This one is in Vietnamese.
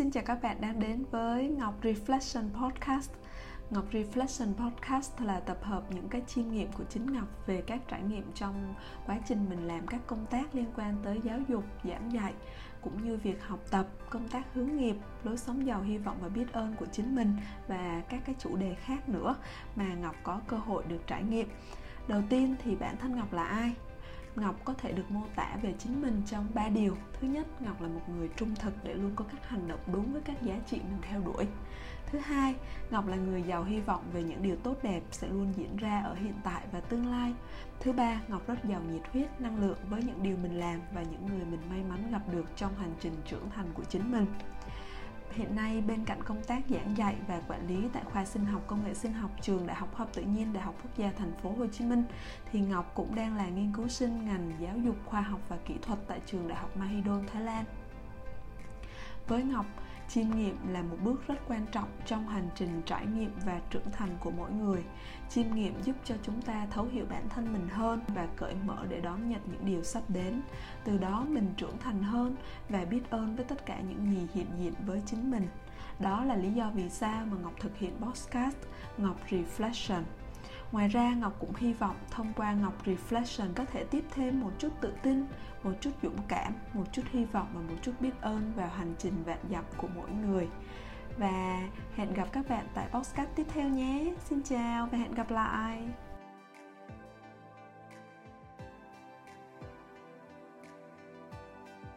Xin chào các bạn đang đến với Ngọc Reflection Podcast. Ngọc Reflection Podcast là tập hợp những cái chiêm nghiệm của chính Ngọc về các trải nghiệm trong quá trình mình làm các công tác liên quan tới giáo dục, giảng dạy cũng như việc học tập, công tác hướng nghiệp, lối sống giàu hy vọng và biết ơn của chính mình và các cái chủ đề khác nữa mà Ngọc có cơ hội được trải nghiệm. Đầu tiên thì bản thân Ngọc là ai? Ngọc có thể được mô tả về chính mình trong ba điều. Thứ nhất, Ngọc là một người trung thực để luôn có các hành động đúng với các giá trị mình theo đuổi. Thứ hai, Ngọc là người giàu hy vọng về những điều tốt đẹp sẽ luôn diễn ra ở hiện tại và tương lai. Thứ ba, Ngọc rất giàu nhiệt huyết, năng lượng với những điều mình làm và những người mình may mắn gặp được trong hành trình trưởng thành của chính mình hiện nay bên cạnh công tác giảng dạy và quản lý tại khoa sinh học công nghệ sinh học trường Đại học Khoa học Tự nhiên Đại học Quốc gia Thành phố Hồ Chí Minh thì Ngọc cũng đang là nghiên cứu sinh ngành giáo dục khoa học và kỹ thuật tại trường Đại học Mahidol Thái Lan. Với Ngọc, chiêm nghiệm là một bước rất quan trọng trong hành trình trải nghiệm và trưởng thành của mỗi người. Chiêm nghiệm giúp cho chúng ta thấu hiểu bản thân mình hơn và cởi mở để đón nhận những điều sắp đến. Từ đó mình trưởng thành hơn và biết ơn với tất cả những gì hiện diện với chính mình. Đó là lý do vì sao mà ngọc thực hiện podcast ngọc reflection. Ngoài ra Ngọc cũng hy vọng thông qua Ngọc Reflection có thể tiếp thêm một chút tự tin, một chút dũng cảm, một chút hy vọng và một chút biết ơn vào hành trình vạn dặm của mỗi người. Và hẹn gặp các bạn tại podcast tiếp theo nhé. Xin chào và hẹn gặp lại.